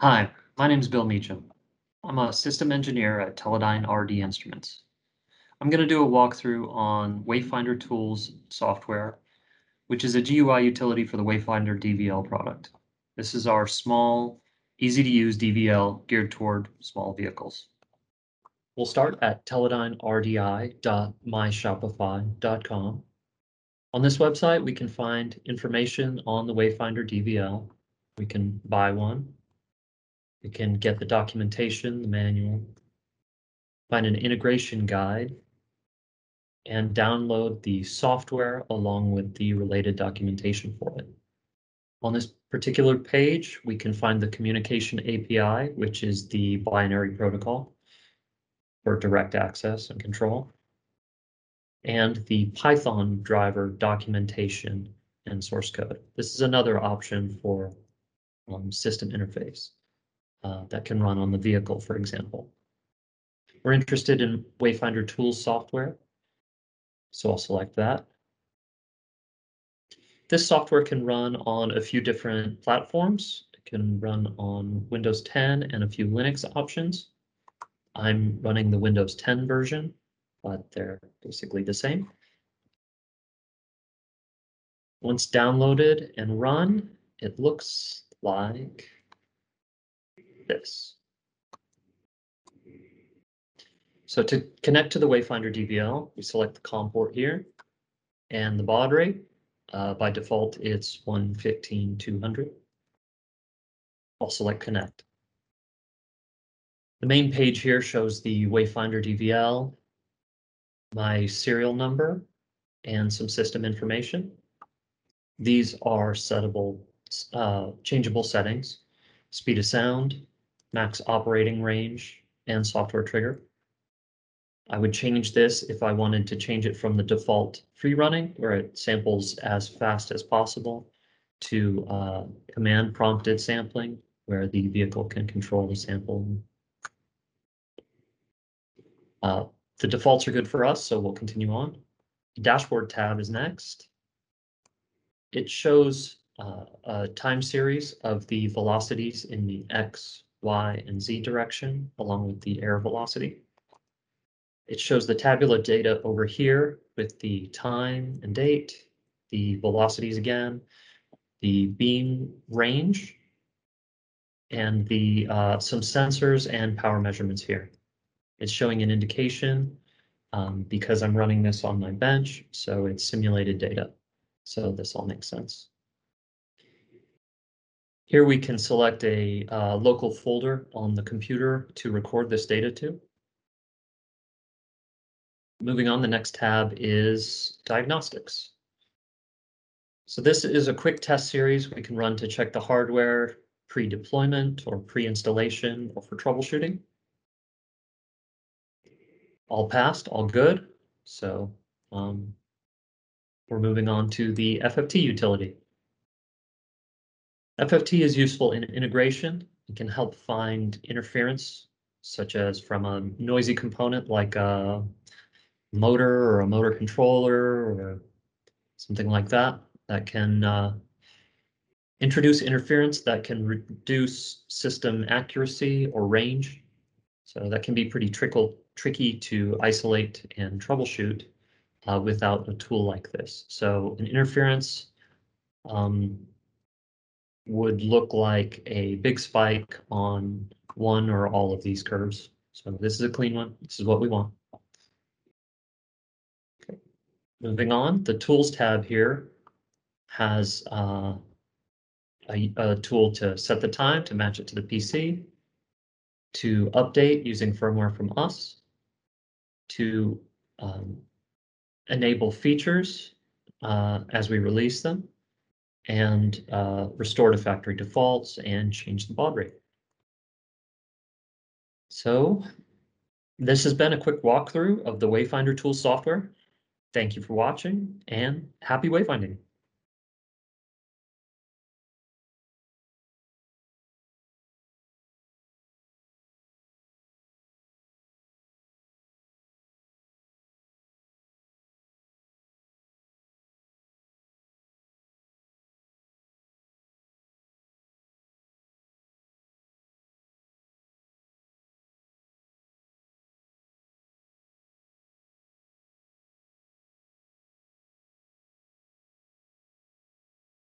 Hi, my name is Bill Meachum. I'm a system engineer at Teledyne RD Instruments. I'm going to do a walkthrough on Wayfinder Tools software, which is a GUI utility for the Wayfinder DVL product. This is our small, easy to use DVL geared toward small vehicles. We'll start at teledynerdi.myshopify.com. On this website, we can find information on the Wayfinder DVL. We can buy one. We can get the documentation, the manual, find an integration guide, and download the software along with the related documentation for it. On this particular page, we can find the communication API, which is the binary protocol for direct access and control, and the Python driver documentation and source code. This is another option for um, system interface uh, that can run on the vehicle, for example. We're interested in Wayfinder Tools software, so I'll select that. This software can run on a few different platforms. It can run on Windows 10 and a few Linux options. I'm running the Windows 10 version, but they're basically the same. Once downloaded and run, it looks like this. So to connect to the Wayfinder DVL, we select the COM port here and the baud rate. Uh, by default, it's 115.200. I'll select connect. The main page here shows the Wayfinder DVL, my serial number, and some system information. These are settable, uh, changeable settings, speed of sound, max operating range, and software trigger. I would change this if I wanted to change it from the default free running, where it samples as fast as possible, to uh, command prompted sampling, where the vehicle can control the sample uh, the defaults are good for us, so we'll continue on. Dashboard tab is next. It shows uh, a time series of the velocities in the X, Y, and Z direction, along with the air velocity. It shows the tabular data over here with the time and date, the velocities again, the beam range, and the uh, some sensors and power measurements here. It's showing an indication um, because I'm running this on my bench, so it's simulated data. So this all makes sense. Here we can select a uh, local folder on the computer to record this data to. Moving on, the next tab is diagnostics. So this is a quick test series we can run to check the hardware pre-deployment or pre-installation or for troubleshooting all passed, all good. So um, we're moving on to the FFT utility. FFT is useful in integration. It can help find interference, such as from a noisy component like a motor or a motor controller or something like that, that can uh, introduce interference that can reduce system accuracy or range. So that can be pretty trickle, tricky to isolate and troubleshoot uh, without a tool like this. So an interference um, would look like a big spike on one or all of these curves. So this is a clean one. This is what we want. Okay. Moving on, the Tools tab here has uh, a, a tool to set the time to match it to the PC, to update using firmware from us, to um, enable features uh, as we release them and uh, restore to factory defaults and change the baud rate. So this has been a quick walkthrough of the Wayfinder tool software. Thank you for watching and happy wayfinding.